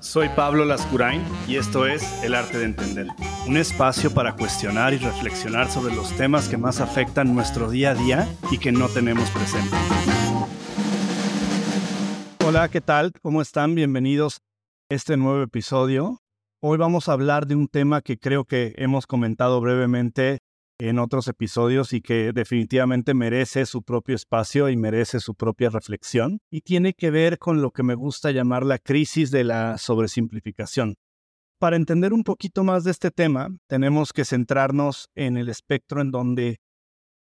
Soy Pablo Lascurain y esto es El Arte de Entender, un espacio para cuestionar y reflexionar sobre los temas que más afectan nuestro día a día y que no tenemos presente. Hola, ¿qué tal? ¿Cómo están? Bienvenidos a este nuevo episodio. Hoy vamos a hablar de un tema que creo que hemos comentado brevemente en otros episodios y que definitivamente merece su propio espacio y merece su propia reflexión y tiene que ver con lo que me gusta llamar la crisis de la sobresimplificación. Para entender un poquito más de este tema, tenemos que centrarnos en el espectro en donde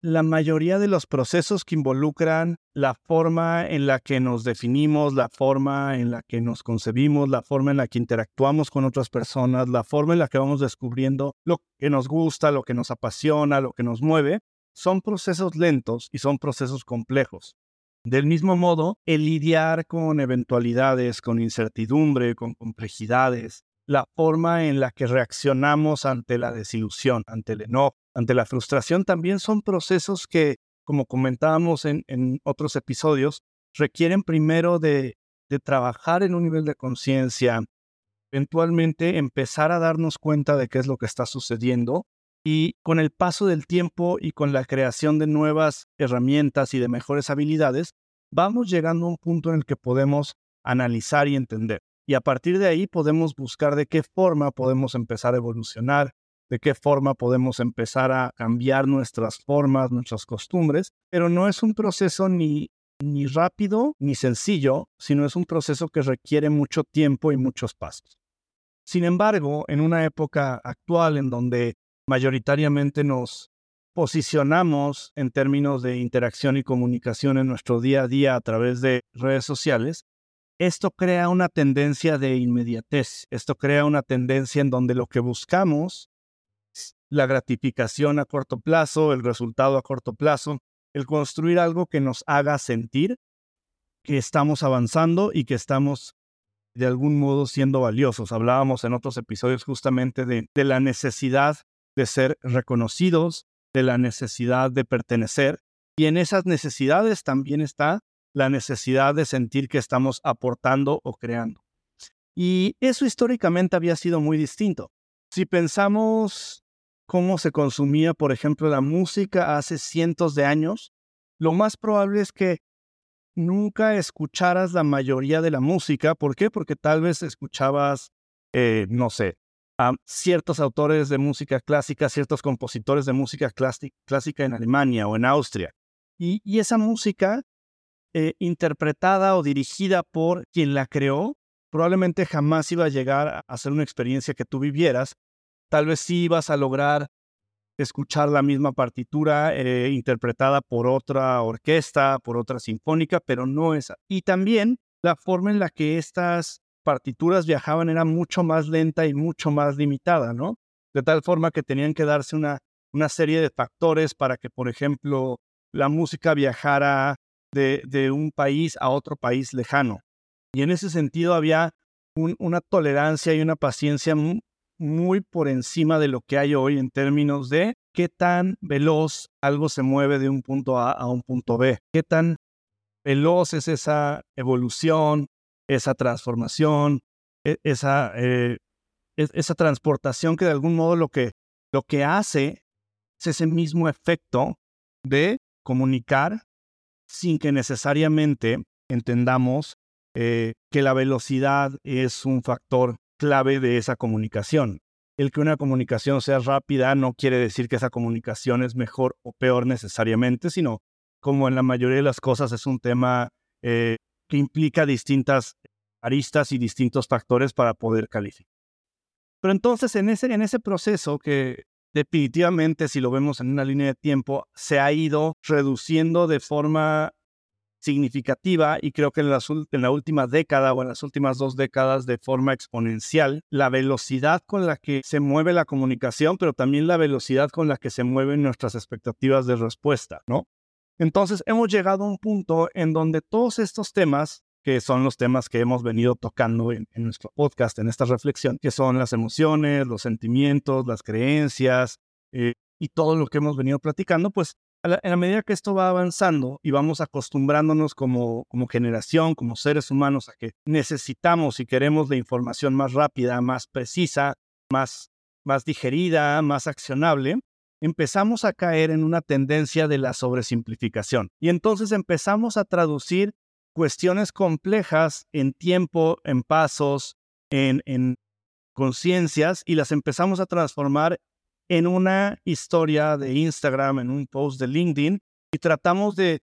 la mayoría de los procesos que involucran la forma en la que nos definimos, la forma en la que nos concebimos, la forma en la que interactuamos con otras personas, la forma en la que vamos descubriendo lo que nos gusta, lo que nos apasiona, lo que nos mueve, son procesos lentos y son procesos complejos. Del mismo modo, el lidiar con eventualidades, con incertidumbre, con complejidades, la forma en la que reaccionamos ante la desilusión, ante el enojo, ante la frustración, también son procesos que, como comentábamos en, otros episodios, requieren primero de, de trabajar en un nivel de conciencia, eventualmente empezar a darnos cuenta de qué es lo que está sucediendo y con el paso del tiempo y con la creación de nuevas herramientas y de mejores habilidades, vamos llegando a un punto en el que podemos analizar y entender. Y a partir de ahí podemos buscar de qué forma podemos empezar a evolucionar, de qué forma podemos empezar a cambiar nuestras formas, nuestras costumbres, pero no es un proceso ni, ni rápido ni sencillo, sino es un proceso que requiere mucho tiempo y muchos pasos. Sin embargo, en una época actual en donde mayoritariamente nos posicionamos en términos de interacción y comunicación en nuestro día a día a través de redes sociales, esto crea una tendencia de inmediatez, esto crea una tendencia en donde lo que buscamos la gratificación a corto plazo, el resultado a corto plazo, el construir algo que nos haga sentir que estamos avanzando y que estamos de algún modo siendo valiosos. Hablábamos en otros episodios justamente de, de la necesidad de ser reconocidos, de la necesidad de pertenecer, y en esas necesidades también está la necesidad de sentir que estamos aportando o creando. Y eso históricamente había sido muy distinto. Si pensamos cómo se consumía, por ejemplo, la música hace cientos de años, lo más probable es que nunca escucharas la mayoría de la música. ¿Por qué? Porque tal vez escuchabas, eh, no sé, a ciertos autores de música clásica, ciertos compositores de música clásica en Alemania o en Austria. y esa música eh, interpretada o dirigida por quien la creó, probablemente jamás iba a llegar a ser una experiencia que tú vivieras. Tal vez sí ibas a lograr escuchar la misma partitura eh, interpretada por otra orquesta, por otra sinfónica, pero no esa. Y también la forma en la que estas partituras viajaban era mucho más lenta y mucho más limitada, ¿no? De tal forma que tenían que darse una, una serie de factores para que, por ejemplo, la música viajara de, un país a otro país lejano. Y en ese sentido había una tolerancia y una paciencia muy por encima de lo que hay hoy en términos de qué tan veloz algo se mueve de un punto A a un punto B, qué tan veloz es esa evolución, esa transformación, e, esa, eh, esa transportación que de algún modo lo que, lo que hace es ese mismo efecto de comunicar sin que necesariamente entendamos eh, que la velocidad es un factor clave de esa comunicación. El que una comunicación sea rápida no quiere decir que esa comunicación es mejor o peor necesariamente, sino como en la mayoría de las cosas es un tema eh, que implica distintas aristas y distintos factores para poder calificar. Pero entonces en ese, en ese proceso que definitivamente, si lo vemos en una línea de tiempo, se ha ido reduciendo de forma significativa y creo que en, la última década o en las últimas dos décadas de forma exponencial, la velocidad con la que se mueve la comunicación, pero también la velocidad con la que se mueven nuestras expectativas de respuesta, ¿no? Entonces hemos llegado a un punto en donde todos estos temas que son los temas que hemos venido tocando en, nuestro podcast, en esta reflexión, que son las emociones, los sentimientos, las creencias eh, y todo lo que hemos venido platicando, pues en la medida que esto va avanzando y vamos acostumbrándonos como, como generación, como seres humanos, a que necesitamos y queremos la información más rápida, más precisa, más, más digerida, más accionable, empezamos a caer en una tendencia de la sobresimplificación. Y entonces empezamos a traducir cuestiones complejas en tiempo, en pasos, en, en conciencias y las empezamos a transformar en una historia de Instagram, en un post de LinkedIn y tratamos de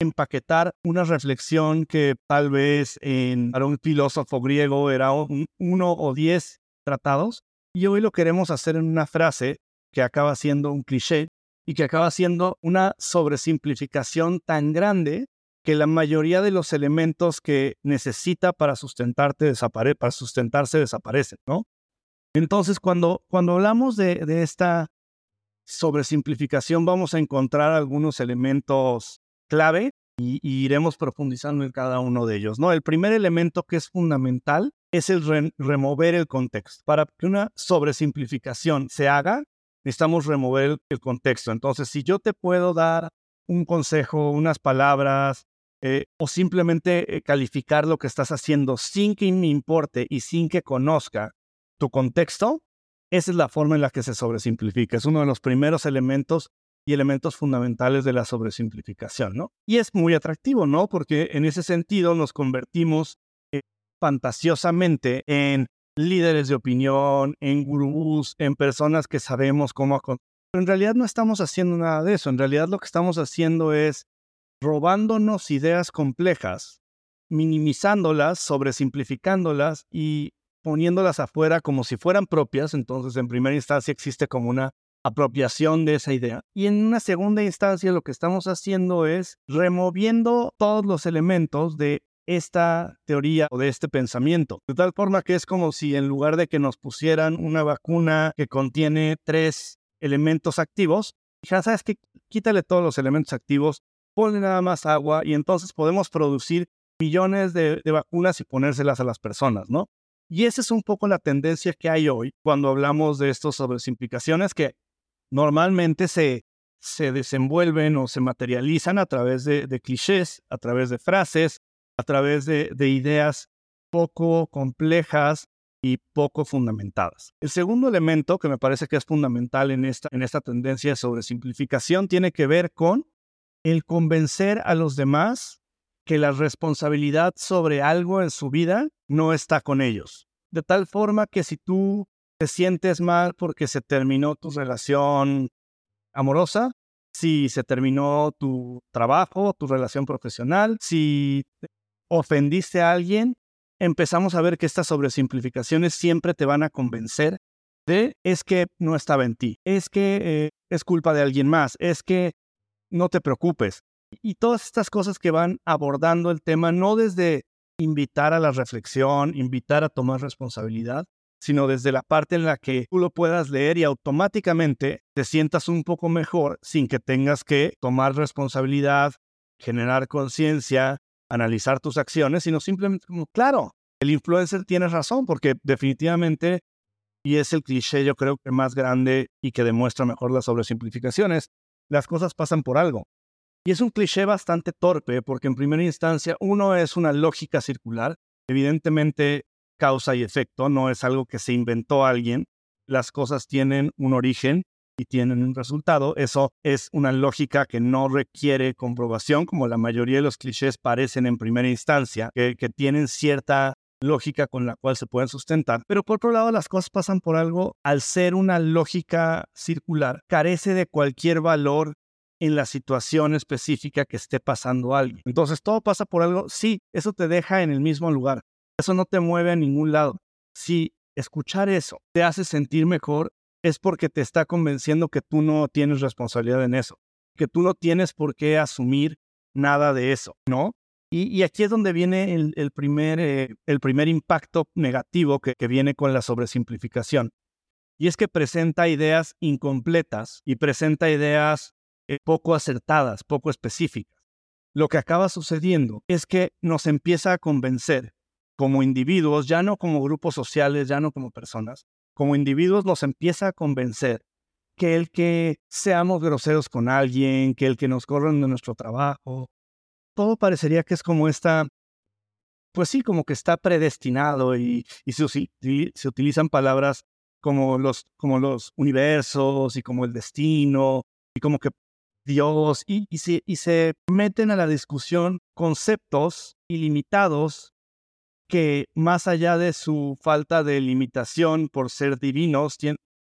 empaquetar una reflexión que tal vez en, para un filósofo griego era uno o diez tratados y hoy lo queremos hacer en una frase que acaba siendo un cliché y que acaba siendo una sobresimplificación tan grande que la mayoría de los elementos que necesita para, sustentarte para sustentarse desaparecen, ¿no? Entonces, cuando, cuando hablamos de, esta sobresimplificación, vamos a encontrar algunos elementos clave y, iremos profundizando en cada uno de ellos. ¿no? El primer elemento que es fundamental es el remover el contexto. Para que una sobresimplificación se haga, necesitamos remover el contexto. Entonces, si yo te puedo dar un consejo, unas palabras, eh, o simplemente eh, calificar lo que estás haciendo sin que me importe y sin que conozca tu contexto, esa es la forma en la que se sobresimplifica. Es uno de los primeros elementos y elementos fundamentales de la sobresimplificación, ¿no? Y es muy atractivo, ¿no? Porque en ese sentido nos convertimos eh, fantasiosamente en líderes de opinión, en gurús, en personas que sabemos cómo... Pero en realidad no estamos haciendo nada de eso. En realidad lo que estamos haciendo es robándonos ideas complejas, minimizándolas, sobresimplificándolas y poniéndolas afuera como si fueran propias, entonces en primera instancia existe como una apropiación de esa idea. Y en una segunda instancia lo que estamos haciendo es removiendo todos los elementos de esta teoría o de este pensamiento. De tal forma que es como si en lugar de que nos pusieran una vacuna que contiene tres elementos activos, ya sabes que quítale todos los elementos activos, ponle nada más agua y entonces podemos producir millones de, vacunas y ponérselas a las personas, ¿no? Y esa es un poco la tendencia que hay hoy cuando hablamos de estos sobresimplificaciones que normalmente se, se desenvuelven o se materializan a través de, clichés, a través de frases, a través de, de ideas poco complejas y poco fundamentadas. El segundo elemento que me parece que es fundamental en esta, en esta tendencia de sobresimplificación tiene que ver con el convencer a los demás que la responsabilidad sobre algo en su vida no está con ellos. De tal forma que si tú te sientes mal porque se terminó tu relación amorosa, si se terminó tu trabajo, tu relación profesional, si ofendiste a alguien, empezamos a ver que estas sobresimplificaciones siempre te van a convencer de es que no estaba en ti, es que eh, es culpa de alguien más, es que no te preocupes. Y todas estas cosas que van abordando el tema, no desde invitar a la reflexión, invitar a tomar responsabilidad, sino desde la parte en la que tú lo puedas leer y automáticamente te sientas un poco mejor sin que tengas que tomar responsabilidad, generar conciencia, analizar tus acciones, sino simplemente como, claro, el influencer tiene razón, porque definitivamente, y es el cliché yo creo que más grande y que demuestra mejor las sobresimplificaciones, las cosas pasan por algo. Y es un cliché bastante torpe porque en primera instancia uno es una lógica circular, evidentemente causa y efecto, no es algo que se inventó alguien, las cosas tienen un origen y tienen un resultado, eso es una lógica que no requiere comprobación, como la mayoría de los clichés parecen en primera instancia, que, que tienen cierta lógica con la cual se pueden sustentar. Pero por otro lado, las cosas pasan por algo, al ser una lógica circular, carece de cualquier valor en la situación específica que esté pasando alguien. Entonces, todo pasa por algo. Sí, eso te deja en el mismo lugar. Eso no te mueve a ningún lado. Si escuchar eso te hace sentir mejor, es porque te está convenciendo que tú no tienes responsabilidad en eso, que tú no tienes por qué asumir nada de eso, ¿no? Y, aquí es donde viene el, primer, eh, el primer impacto negativo que, viene con la sobresimplificación. Y es que presenta ideas incompletas y presenta ideas eh, poco acertadas, poco específicas. Lo que acaba sucediendo es que nos empieza a convencer como individuos, ya no como grupos sociales, ya no como personas, como individuos nos empieza a convencer que el que seamos groseros con alguien, que el que nos corran de nuestro trabajo. Todo parecería que es como esta, pues sí, como que está predestinado y, se, utilizan palabras como los, como los universos y como el destino y como que Dios y se meten a la discusión conceptos ilimitados que más allá de su falta de limitación por ser divinos,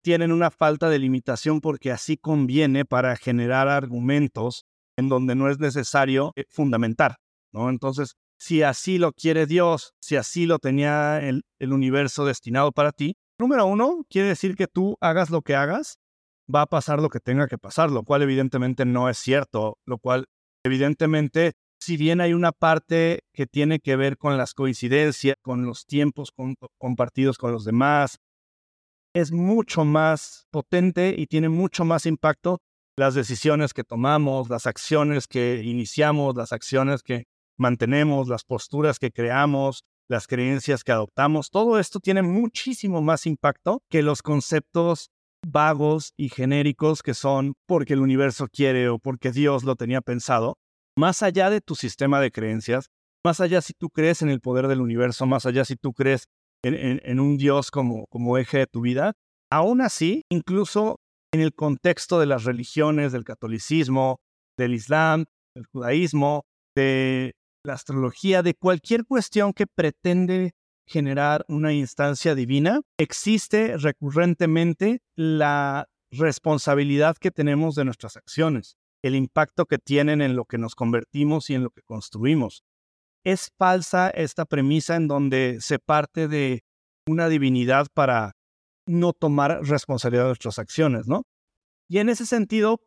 tienen una falta de limitación porque así conviene para generar argumentos en donde no es necesario eh, fundamentar, ¿no? Entonces, si así lo quiere Dios, si así lo tenía el, el universo destinado para ti, número uno, quiere decir que tú hagas lo que hagas, va a pasar lo que tenga que pasar, lo cual evidentemente no es cierto, lo cual evidentemente, si bien hay una parte que tiene que ver con las coincidencias, con los tiempos compartidos con los demás, es mucho más potente y tiene mucho más impacto las decisiones que tomamos, las acciones que iniciamos, las acciones que mantenemos, las posturas que creamos, las creencias que adoptamos. Todo esto tiene muchísimo más impacto que los conceptos vagos y genéricos que son porque el universo quiere o porque Dios lo tenía pensado. Más allá de tu sistema de creencias, más allá si tú crees en el poder del universo, más allá si tú crees en, un Dios como, como eje de tu vida. Aún así, incluso en el contexto de las religiones, del catolicismo, del islam, del judaísmo, de la astrología, de cualquier cuestión que pretende generar una instancia divina, existe recurrentemente la responsabilidad que tenemos de nuestras acciones, el impacto que tienen en lo que nos convertimos y en lo que construimos. Es falsa esta premisa en donde se parte de una divinidad para no tomar responsabilidad de nuestras acciones, ¿no? Y en ese sentido,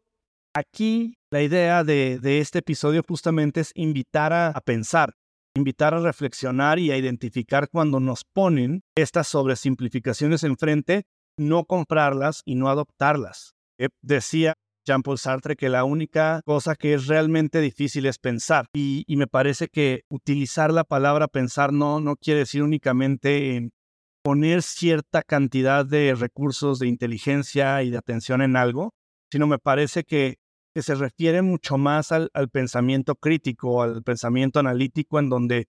aquí la idea de, este episodio justamente es invitar a, pensar, invitar a reflexionar y a identificar cuando nos ponen estas sobresimplificaciones enfrente, no comprarlas y no adoptarlas. Eh, decía Jean-Paul Sartre que la única cosa que es realmente difícil es pensar. Y, me parece que utilizar la palabra pensar no, no quiere decir únicamente en poner cierta cantidad de recursos de inteligencia y de atención en algo, sino me parece que, que se refiere mucho más al, pensamiento crítico, al pensamiento analítico, en donde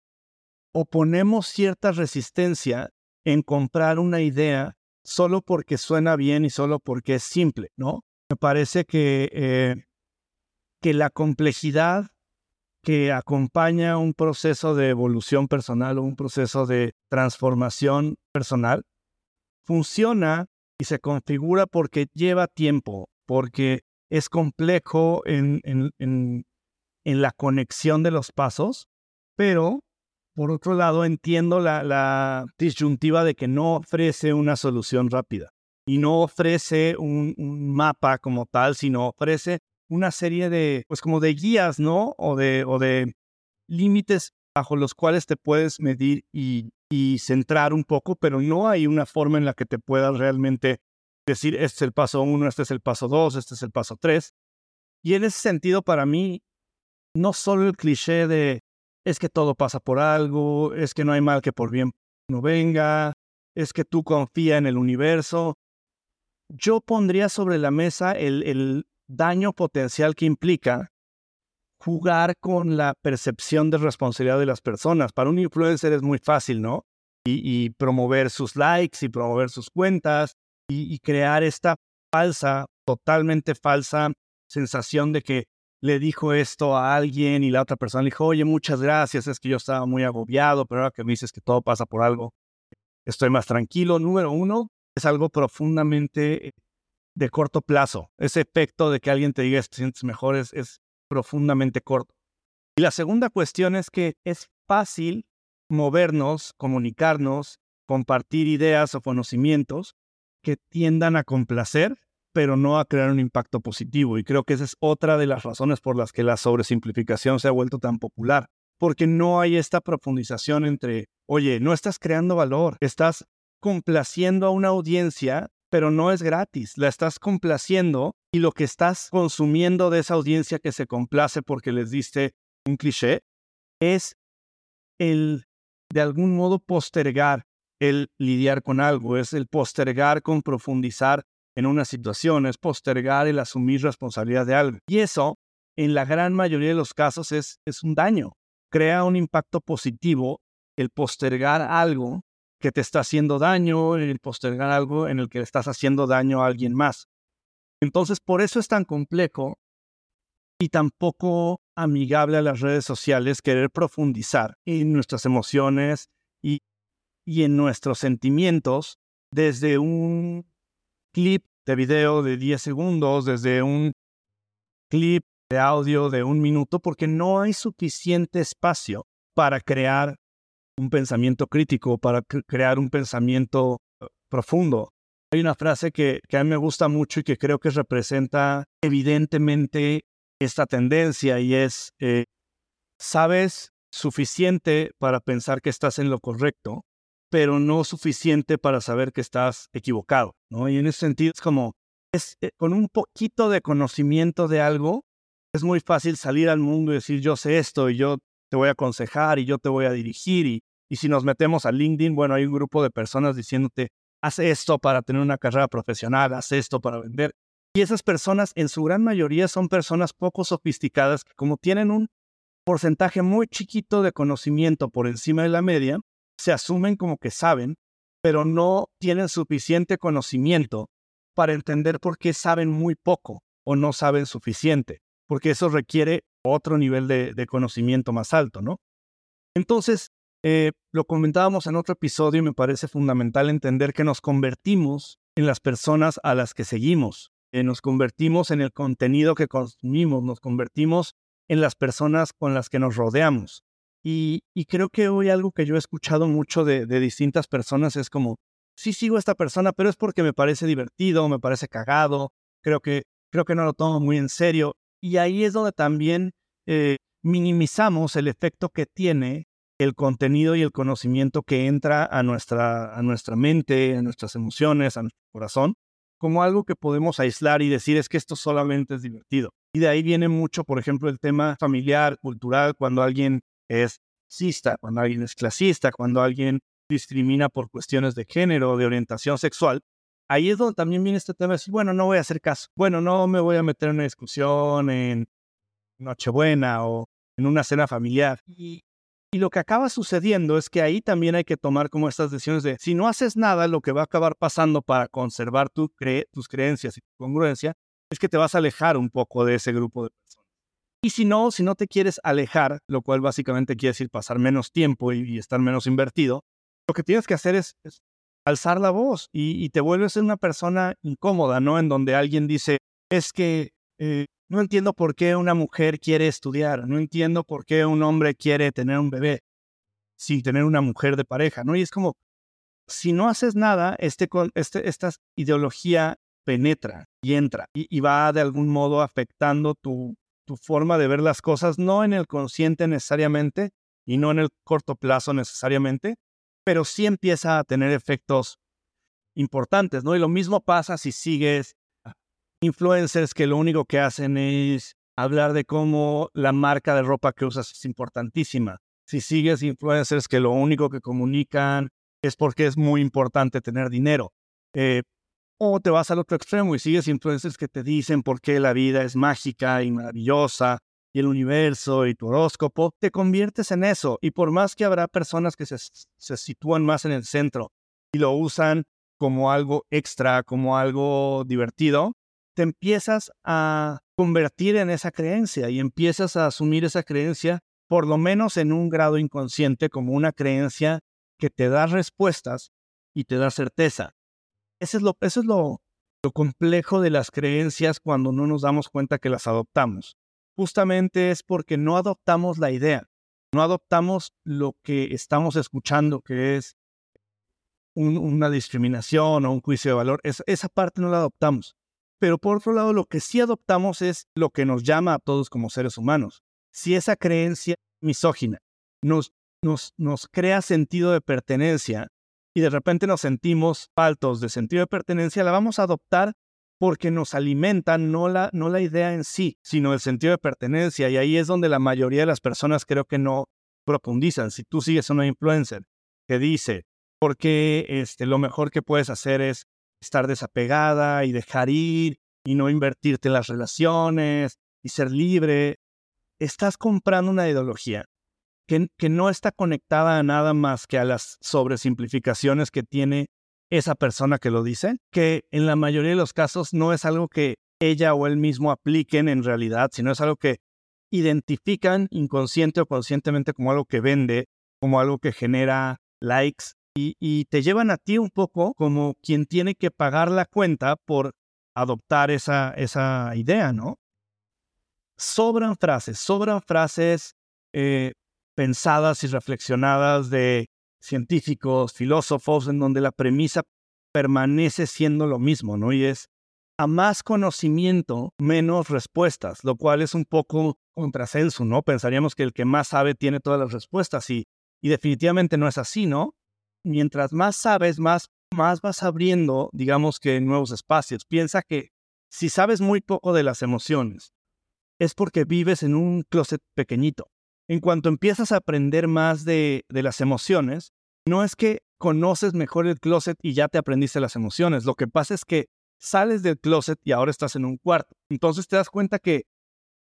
oponemos cierta resistencia en comprar una idea solo porque suena bien y solo porque es simple, ¿no? Me parece que, eh, que la complejidad que acompaña un proceso de evolución personal o un proceso de transformación personal funciona y se configura porque lleva tiempo, porque es complejo en, en, en, la conexión de los pasos, pero por otro lado entiendo la, la disyuntiva de que no ofrece una solución rápida y no ofrece un, mapa como tal, sino ofrece una serie de, pues como de guías, ¿no? O de, o de límites bajo los cuales te puedes medir y, y centrar un poco, pero no hay una forma en la que te puedas realmente decir, este es el paso uno, este es el paso dos, este es el paso tres. Y en ese sentido, para mí, no solo el cliché de es que todo pasa por algo, es que no hay mal que por bien no venga, es que tú confía en el universo, yo pondría sobre la mesa el, daño potencial que implica jugar con la percepción de responsabilidad de las personas. Para un influencer es muy fácil, ¿no? Y, promover sus likes y promover sus cuentas y, crear esta falsa, totalmente falsa sensación de que le dijo esto a alguien y la otra persona le dijo, oye, muchas gracias, es que yo estaba muy agobiado, pero ahora que me dices que todo pasa por algo, estoy más tranquilo. Número uno, es algo profundamente de corto plazo. Ese efecto de que alguien te diga te sientes mejor es, es profundamente corto. Y la segunda cuestión es que es fácil movernos, comunicarnos, compartir ideas o conocimientos que tiendan a complacer, pero no a crear un impacto positivo. Y creo que esa es otra de las razones por las que la sobresimplificación se ha vuelto tan popular, porque no hay esta profundización entre, oye, no estás creando valor, estás complaciendo a una audiencia, pero no es gratis, la estás complaciendo y lo que estás consumiendo de esa audiencia que se complace porque les diste un cliché es el de algún modo postergar el lidiar con algo, es el postergar con profundizar en una situación, es postergar el asumir responsabilidad de algo. Y eso, en la gran mayoría de los casos, es, es un daño. Crea un impacto positivo el postergar algo que te está haciendo daño, el postergar algo en el que le estás haciendo daño a alguien más. Entonces, por eso es tan complejo y tampoco amigable a las redes sociales querer profundizar en nuestras emociones y, y en nuestros sentimientos desde un clip de video de 10 segundos, desde un clip de audio de un minuto, porque no hay suficiente espacio para crear un pensamiento crítico, para crear un pensamiento eh, profundo. Hay una frase que, a mí me gusta mucho y que creo que representa evidentemente esta tendencia y es, eh, sabes suficiente para pensar que estás en lo correcto, pero no suficiente para saber que estás equivocado, ¿no? Y en ese sentido es como, es, eh, con un poquito de conocimiento de algo, es muy fácil salir al mundo y decir, yo sé esto y yo te voy a aconsejar y yo te voy a dirigir. Y, y si nos metemos a LinkedIn, bueno, hay un grupo de personas diciéndote, haz esto para tener una carrera profesional, haz esto para vender. Y esas personas, en su gran mayoría, son personas poco sofisticadas que como tienen un porcentaje muy chiquito de conocimiento por encima de la media, se asumen como que saben, pero no tienen suficiente conocimiento para entender por qué saben muy poco o no saben suficiente, porque eso requiere otro nivel de, conocimiento más alto, ¿no? Entonces, eh, lo comentábamos en otro episodio y me parece fundamental entender que nos convertimos en las personas a las que seguimos, eh, nos convertimos en el contenido que consumimos, nos convertimos en las personas con las que nos rodeamos. Y, creo que hoy algo que yo he escuchado mucho de, distintas personas es como, sí sigo a esta persona, pero es porque me parece divertido, me parece cagado, creo que, creo que no lo tomo muy en serio. Y ahí es donde también eh, minimizamos el efecto que tiene el contenido y el conocimiento que entra a nuestra, a nuestra mente, a nuestras emociones, a nuestro corazón, como algo que podemos aislar y decir es que esto solamente es divertido. Y de ahí viene mucho, por ejemplo, el tema familiar, cultural, cuando alguien es racista, cuando alguien es clasista, cuando alguien discrimina por cuestiones de género, de orientación sexual, ahí es donde también viene este tema de decir, bueno, no voy a hacer caso, bueno, no me voy a meter en una discusión en Nochebuena o en una cena familiar. Y, y lo que acaba sucediendo es que ahí también hay que tomar como estas decisiones de, si no haces nada, lo que va a acabar pasando para conservar tu tus creencias y tu congruencia es que te vas a alejar un poco de ese grupo de personas. Y si no, si no te quieres alejar, lo cual básicamente quiere decir pasar menos tiempo y, estar menos invertido, lo que tienes que hacer es, alzar la voz y, te vuelves una persona incómoda, ¿no? En donde alguien dice, es que eh, no entiendo por qué una mujer quiere estudiar, no entiendo por qué un hombre quiere tener un bebé sin tener una mujer de pareja, ¿no? Y es como, si no haces nada, este, este, esta ideología penetra y entra y, va de algún modo afectando tu, tu forma de ver las cosas, no en el consciente necesariamente y no en el corto plazo necesariamente, pero sí empieza a tener efectos importantes, ¿no? Y lo mismo pasa si sigues influencers que lo único que hacen es hablar de cómo la marca de ropa que usas es importantísima. Si sigues influencers que lo único que comunican es porque es muy importante tener dinero. Eh, o te vas al otro extremo y sigues influencers que te dicen por qué la vida es mágica y maravillosa y el universo y tu horóscopo, te conviertes en eso. Y por más que habrá personas que se, se sitúan más en el centro y lo usan como algo extra, como algo divertido, te empiezas a convertir en esa creencia y empiezas a asumir esa creencia, por lo menos en un grado inconsciente, como una creencia que te da respuestas y te da certeza. Eso es lo, eso es lo, lo complejo de las creencias cuando no nos damos cuenta que las adoptamos. Justamente es porque no adoptamos la idea, no adoptamos lo que estamos escuchando, que es una discriminación o un juicio de valor. esa parte no la adoptamos. Pero por otro lado, lo que sí adoptamos es lo que nos llama a todos como seres humanos. Si esa creencia misógina nos, nos, nos crea sentido de pertenencia, y de repente nos sentimos faltos de sentido de pertenencia, la vamos a adoptar porque nos alimenta no la, no la idea en sí, sino el sentido de pertenencia. Y ahí es donde la mayoría de las personas creo que no profundizan. Si tú sigues a una influencer que dice, porque este, lo mejor que puedes hacer es estar desapegada y dejar ir y no invertirte en las relaciones y ser libre, estás comprando una ideología que, que no está conectada a nada más que a las sobresimplificaciones que tiene esa persona que lo dice, que en la mayoría de los casos no es algo que ella o él mismo apliquen en realidad, sino es algo que identifican inconsciente o conscientemente como algo que vende, como algo que genera likes y, te llevan a ti un poco como quien tiene que pagar la cuenta por adoptar esa, esa idea, ¿no? Sobran frases, sobran frases eh, pensadas y reflexionadas de científicos, filósofos, en donde la premisa permanece siendo lo mismo, ¿no? Y es a más conocimiento, menos respuestas, lo cual es un poco contrasenso, ¿no? Pensaríamos que el que más sabe tiene todas las respuestas y, y definitivamente no es así, ¿no? Mientras más sabes, más, más vas abriendo, digamos que nuevos espacios. Piensa que si sabes muy poco de las emociones, es porque vives en un closet pequeñito. En cuanto empiezas a aprender más de, de las emociones, no es que conoces mejor el closet y ya te aprendiste las emociones. Lo que pasa es que sales del closet y ahora estás en un cuarto. Entonces te das cuenta que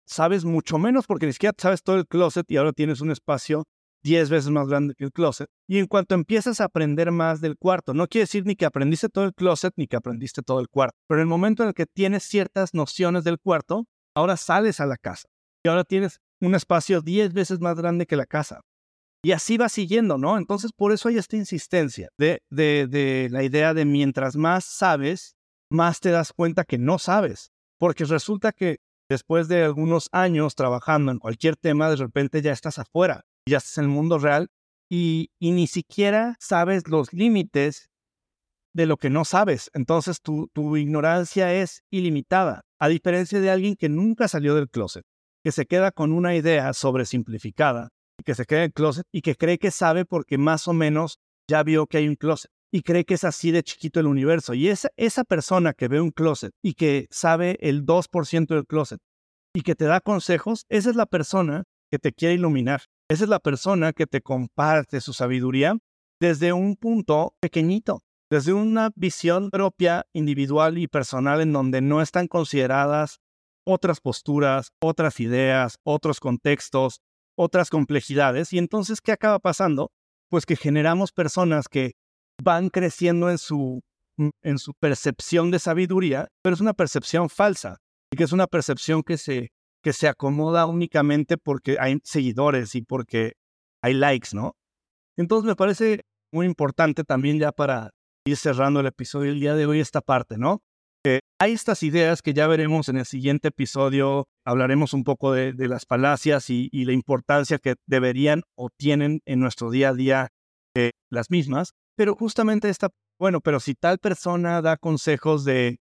sabes mucho menos porque ni siquiera sabes todo el closet y ahora tienes un espacio 10 veces más grande que el closet. Y en cuanto empiezas a aprender más del cuarto, no quiere decir ni que aprendiste todo el closet ni que aprendiste todo el cuarto, pero en el momento en el que tienes ciertas nociones del cuarto, ahora sales a la casa y ahora tienes un espacio 10 veces más grande que la casa. Y así va siguiendo, ¿no? Entonces, por eso hay esta insistencia de, de, de la idea de mientras más sabes, más te das cuenta que no sabes. Porque resulta que después de algunos años trabajando en cualquier tema, de repente ya estás afuera, ya estás en el mundo real y, ni siquiera sabes los límites de lo que no sabes. Entonces tu, tu ignorancia es ilimitada, a diferencia de alguien que nunca salió del closet, que se queda con una idea sobresimplificada, que se queda en el closet y que cree que sabe porque más o menos ya vio que hay un closet y cree que es así de chiquito el universo. Y esa, esa persona que ve un closet y que sabe el 2% del closet y que te da consejos, esa es la persona que te quiere iluminar. Esa es la persona que te comparte su sabiduría desde un punto pequeñito, desde una visión propia, individual y personal en donde no están consideradas otras posturas, otras ideas, otros contextos, otras complejidades. Y entonces, ¿qué acaba pasando? Pues que generamos personas que van creciendo en su, mm, en su percepción de sabiduría, pero es una percepción falsa y que es una percepción que se, que se acomoda únicamente porque hay seguidores y porque hay likes, ¿no? Entonces me parece muy importante también ya para ir cerrando el episodio del día de hoy esta parte, ¿no? hay estas ideas que ya veremos en el siguiente episodio, hablaremos un poco de, las falacias y, la importancia que deberían o tienen en nuestro día a día eh, las mismas, pero justamente esta, bueno, pero si tal persona da consejos de,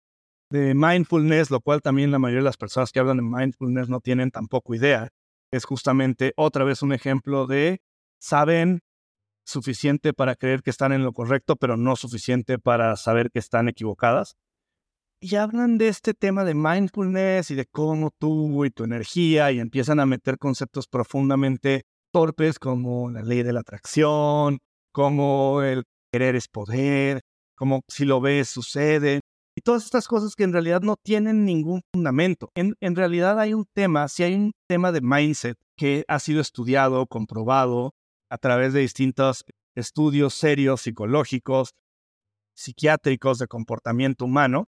de mindfulness, lo cual también la mayoría de las personas que hablan de mindfulness no tienen tampoco idea, es justamente otra vez un ejemplo de saben suficiente para creer que están en lo correcto, pero no suficiente para saber que están equivocadas. Y hablan de este tema de mindfulness y de cómo tú y tu energía y empiezan a meter conceptos profundamente torpes como la ley de la atracción, como el querer es poder, como si lo ves sucede, y todas estas cosas que en realidad no tienen ningún fundamento. En, en realidad hay un tema, si hay un tema de mindset que ha sido estudiado, comprobado a través de distintos estudios serios, psicológicos, psiquiátricos de comportamiento humano,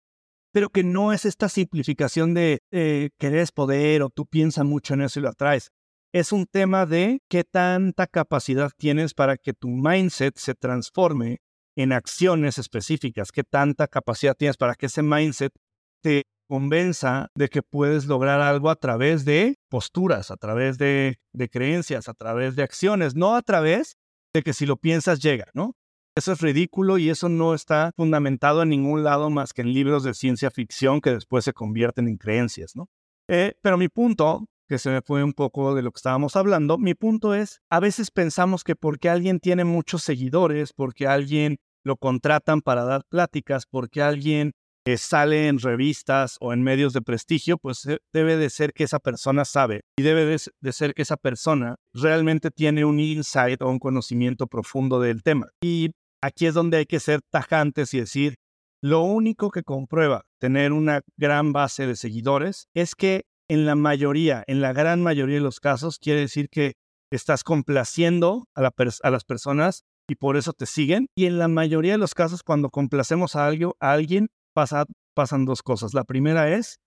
pero que no es esta simplificación de eh, querer poder o tú piensas mucho en eso y lo atraes. Es un tema de qué tanta capacidad tienes para que tu mindset se transforme en acciones específicas, qué tanta capacidad tienes para que ese mindset te convenza de que puedes lograr algo a través de posturas, a través de, creencias, a través de acciones, no a través de que si lo piensas llega, ¿no? Eso es ridículo y eso no está fundamentado en ningún lado más que en libros de ciencia ficción que después se convierten en creencias, ¿no? Eh, pero mi punto, que se me fue un poco de lo que estábamos hablando, mi punto es, a veces pensamos que porque alguien tiene muchos seguidores, porque alguien lo contratan para dar pláticas, porque alguien eh, sale en revistas o en medios de prestigio, pues eh, debe de ser que esa persona sabe y debe de, ser que esa persona realmente tiene un insight o un conocimiento profundo del tema. Y Aquí es donde hay que ser tajantes y decir, Lo único que comprueba tener una gran base de seguidores es que en la mayoría, en la gran mayoría de los casos, quiere decir que estás complaciendo a, las personas y por eso te siguen. Y en la mayoría de los casos, cuando complacemos a, a alguien, pasan dos cosas. La primera es,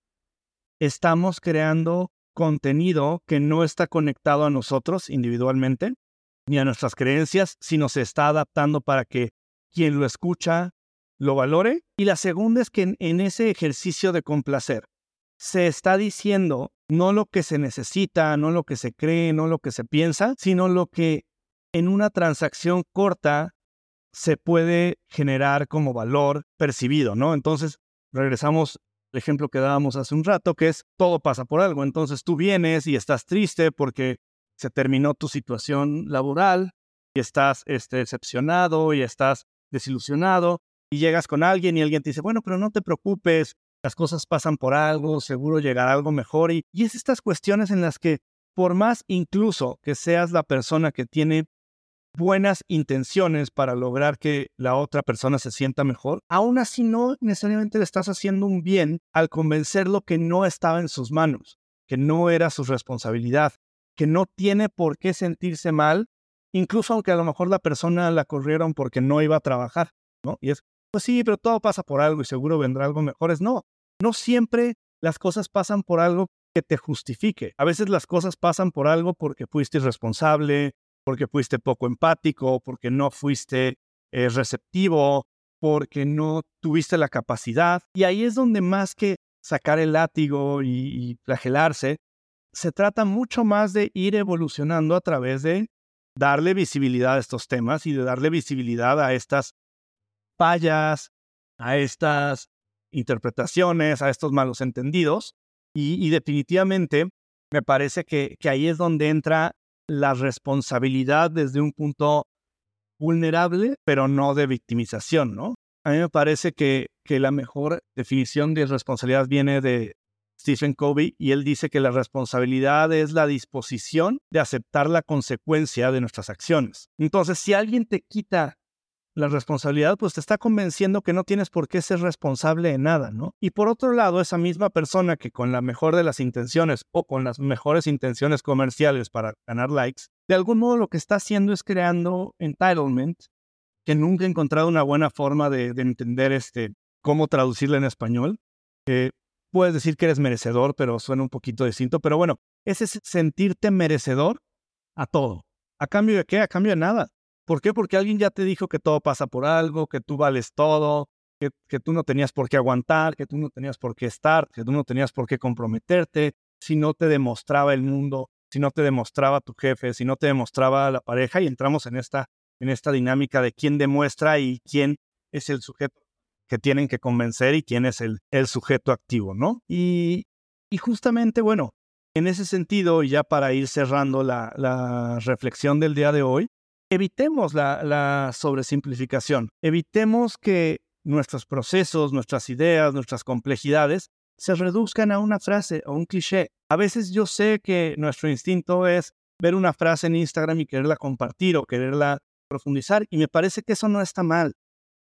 estamos creando contenido que no está conectado a nosotros individualmente ni a nuestras creencias, sino se está adaptando para que quien lo escucha lo valore. Y la segunda es que en ese ejercicio de complacer se está diciendo no lo que se necesita, no lo que se cree, no lo que se piensa, sino lo que en una transacción corta se puede generar como valor percibido, ¿no? Entonces, regresamos al ejemplo que dábamos hace un rato, que es todo pasa por algo. Entonces tú vienes y estás triste porque se terminó tu situación laboral y estás este, decepcionado y estás desilusionado y llegas con alguien y alguien te dice, bueno, pero no te preocupes, las cosas pasan por algo, seguro llegará algo mejor. Y, y es estas cuestiones en las que por más incluso que seas la persona que tiene buenas intenciones para lograr que la otra persona se sienta mejor, aún así no necesariamente le estás haciendo un bien al convencerlo que no estaba en sus manos, que no era su responsabilidad, que no tiene por qué sentirse mal, incluso aunque a lo mejor la persona la corrieron porque no iba a trabajar, ¿no? Y es, pues sí, pero todo pasa por algo y seguro vendrá algo mejor. Es no, no siempre las cosas pasan por algo que te justifique. A veces las cosas pasan por algo porque fuiste irresponsable, porque fuiste poco empático, porque no fuiste eh, receptivo, porque no tuviste la capacidad. Y ahí es donde más que sacar el látigo y, y flagelarse, se trata mucho más de ir evolucionando a través de darle visibilidad a estos temas y de darle visibilidad a estas fallas, a estas interpretaciones, a estos malos entendidos. Y, definitivamente me parece que, que ahí es donde entra la responsabilidad desde un punto vulnerable, pero no de victimización, ¿no? A mí me parece que, que la mejor definición de responsabilidad viene de Stephen Covey y él dice que la responsabilidad es la disposición de aceptar la consecuencia de nuestras acciones. Entonces, si alguien te quita la responsabilidad, pues te está convenciendo que no tienes por qué ser responsable de nada, ¿no? Y por otro lado, esa misma persona que con la mejor de las intenciones o con las mejores intenciones comerciales para ganar likes, de algún modo lo que está haciendo es creando entitlement, que nunca he encontrado una buena forma de, entender este, cómo traducirlo en español. Eh, puedes decir que eres merecedor, pero suena un poquito distinto, pero bueno, ese es sentirte merecedor a todo. ¿A cambio de qué? A cambio de nada. ¿Por qué? Porque alguien ya te dijo que todo pasa por algo, que tú vales todo, que, tú no tenías por qué aguantar, que tú no tenías por qué estar, que tú no tenías por qué comprometerte, si no te demostraba el mundo, si no te demostraba tu jefe, si no te demostraba la pareja y entramos en esta, en esta dinámica de quién demuestra y quién es el sujeto que tienen que convencer y quién es el, el sujeto activo, ¿no? Y, y justamente, bueno, en ese sentido, y ya para ir cerrando la, la reflexión del día de hoy, evitemos la, sobresimplificación, evitemos que nuestros procesos, nuestras ideas, nuestras complejidades se reduzcan a una frase o un cliché. A veces yo sé que nuestro instinto es ver una frase en Instagram y quererla compartir o quererla profundizar y me parece que eso no está mal.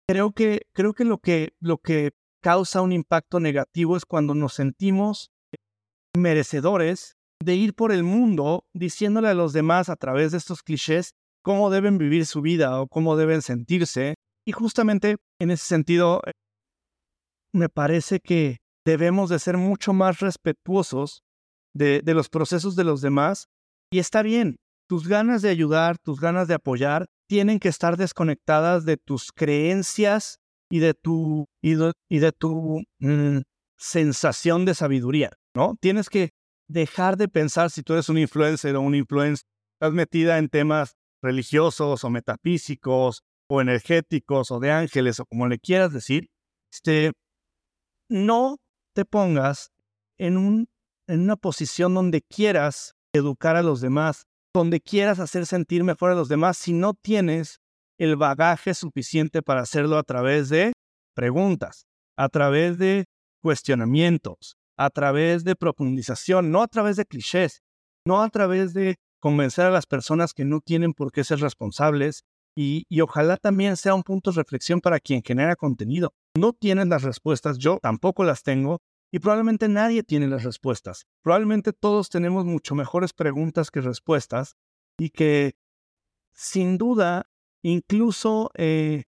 Creo que, creo que, lo, que lo que causa un impacto negativo es cuando nos sentimos merecedores de ir por el mundo diciéndole a los demás a través de estos clichés cómo deben vivir su vida o cómo deben sentirse. Y justamente en ese sentido, eh, me parece que debemos de ser mucho más respetuosos de, los procesos de los demás. Y está bien, tus ganas de ayudar, tus ganas de apoyar, tienen que estar desconectadas de tus creencias y de tu, y de, tu mm, sensación de sabiduría, ¿no? Tienes que dejar de pensar si tú eres un influencer o un influencer, estás metida en temas religiosos o metafísicos o energéticos o de ángeles o como le quieras decir, este, no te pongas en, un, en una posición donde quieras educar a los demás, donde quieras hacer sentir mejor a los demás si no tienes el bagaje suficiente para hacerlo a través de preguntas, a través de cuestionamientos, a través de profundización, no a través de clichés, no a través de convencer a las personas que no tienen por qué ser responsables y, ojalá también sea un punto de reflexión para quien genera contenido. no tienes las respuestas, yo tampoco las tengo y probablemente nadie tiene las respuestas. Probablemente todos tenemos mucho mejores preguntas que respuestas y que sin duda, incluso eh,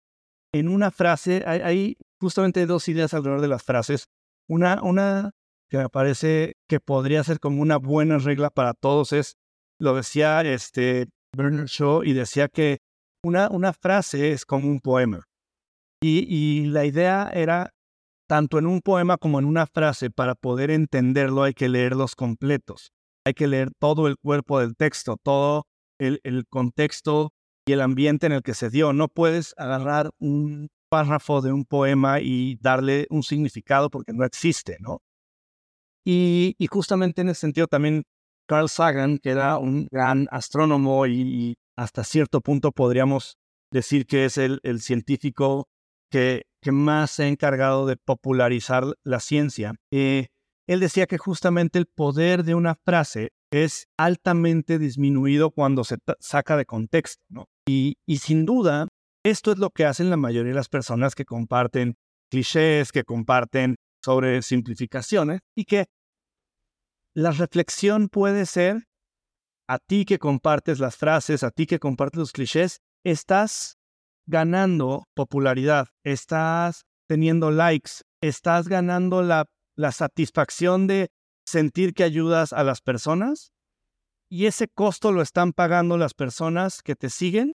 en una frase, hay, justamente dos ideas alrededor de las frases. Una, una que me parece que podría ser como una buena regla para todos es, lo decía este Bernard Shaw y decía que una, una frase es como un poema. Y, y la idea era, tanto en un poema como en una frase, para poder entenderlo hay que leerlos completos. Hay que leer todo el cuerpo del texto, todo el, el contexto y el ambiente en el que se dio. No puedes agarrar un párrafo de un poema y darle un significado porque no existe, ¿no? Y, justamente en ese sentido también Carl Sagan, que era un gran astrónomo y, hasta cierto punto podríamos decir que es el, científico que, más se ha encargado de popularizar la ciencia, eh, él decía que justamente el poder de una frase es altamente disminuido cuando se saca de contexto, ¿no? Y, y sin duda, esto es lo que hacen la mayoría de las personas que comparten clichés, que comparten sobre simplificaciones y que la reflexión puede ser a ti que compartes las frases, a ti que compartes los clichés, estás ganando popularidad, estás teniendo likes, estás ganando la, la satisfacción de sentir que ayudas a las personas y ese costo lo están pagando las personas que te siguen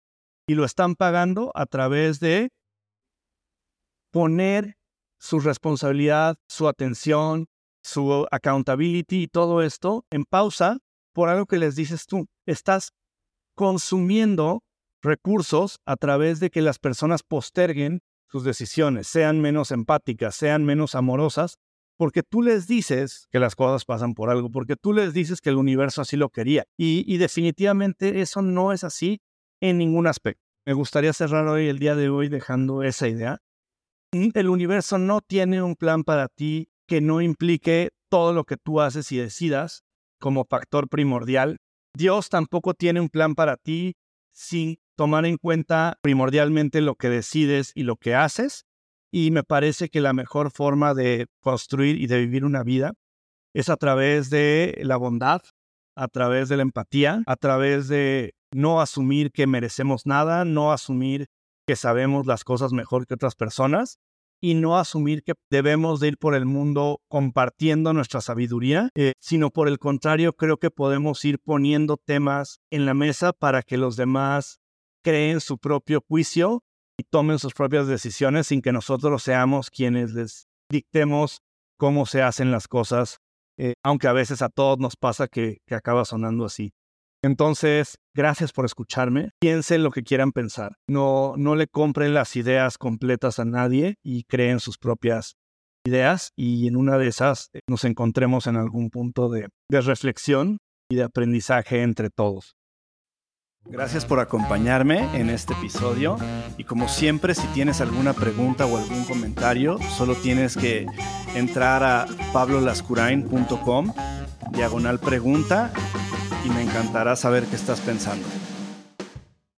y lo están pagando a través de poner su responsabilidad, su atención, su accountability y todo esto en pausa por algo que les dices tú. Estás consumiendo recursos a través de que las personas posterguen sus decisiones, sean menos empáticas, sean menos amorosas, porque tú les dices que las cosas pasan por algo, porque tú les dices que el universo así lo quería. Y, y definitivamente eso no es así en ningún aspecto. Me gustaría cerrar hoy, el día de hoy, dejando esa idea. El universo no tiene un plan para ti que no implique todo lo que tú haces y decidas como factor primordial. Dios tampoco tiene un plan para ti sin tomar en cuenta primordialmente lo que decides y lo que haces. Y me parece que la mejor forma de construir y de vivir una vida es a través de la bondad, a través de la empatía, a través de no asumir que merecemos nada, no asumir que sabemos las cosas mejor que otras personas y no asumir que debemos de ir por el mundo compartiendo nuestra sabiduría, eh, sino por el contrario, creo que podemos ir poniendo temas en la mesa para que los demás creen su propio juicio y tomen sus propias decisiones sin que nosotros seamos quienes les dictemos cómo se hacen las cosas, eh, aunque a veces a todos nos pasa que, que acaba sonando así. Entonces, gracias por escucharme. Piensen lo que quieran pensar. No, no le compren las ideas completas a nadie y creen sus propias ideas y en una de esas eh, nos encontremos en algún punto de, de reflexión y de aprendizaje entre todos. Gracias por acompañarme en este episodio y como siempre si tienes alguna pregunta o algún comentario solo tienes que entrar a pablolascurain.com diagonal pregunta y me encantará saber qué estás pensando.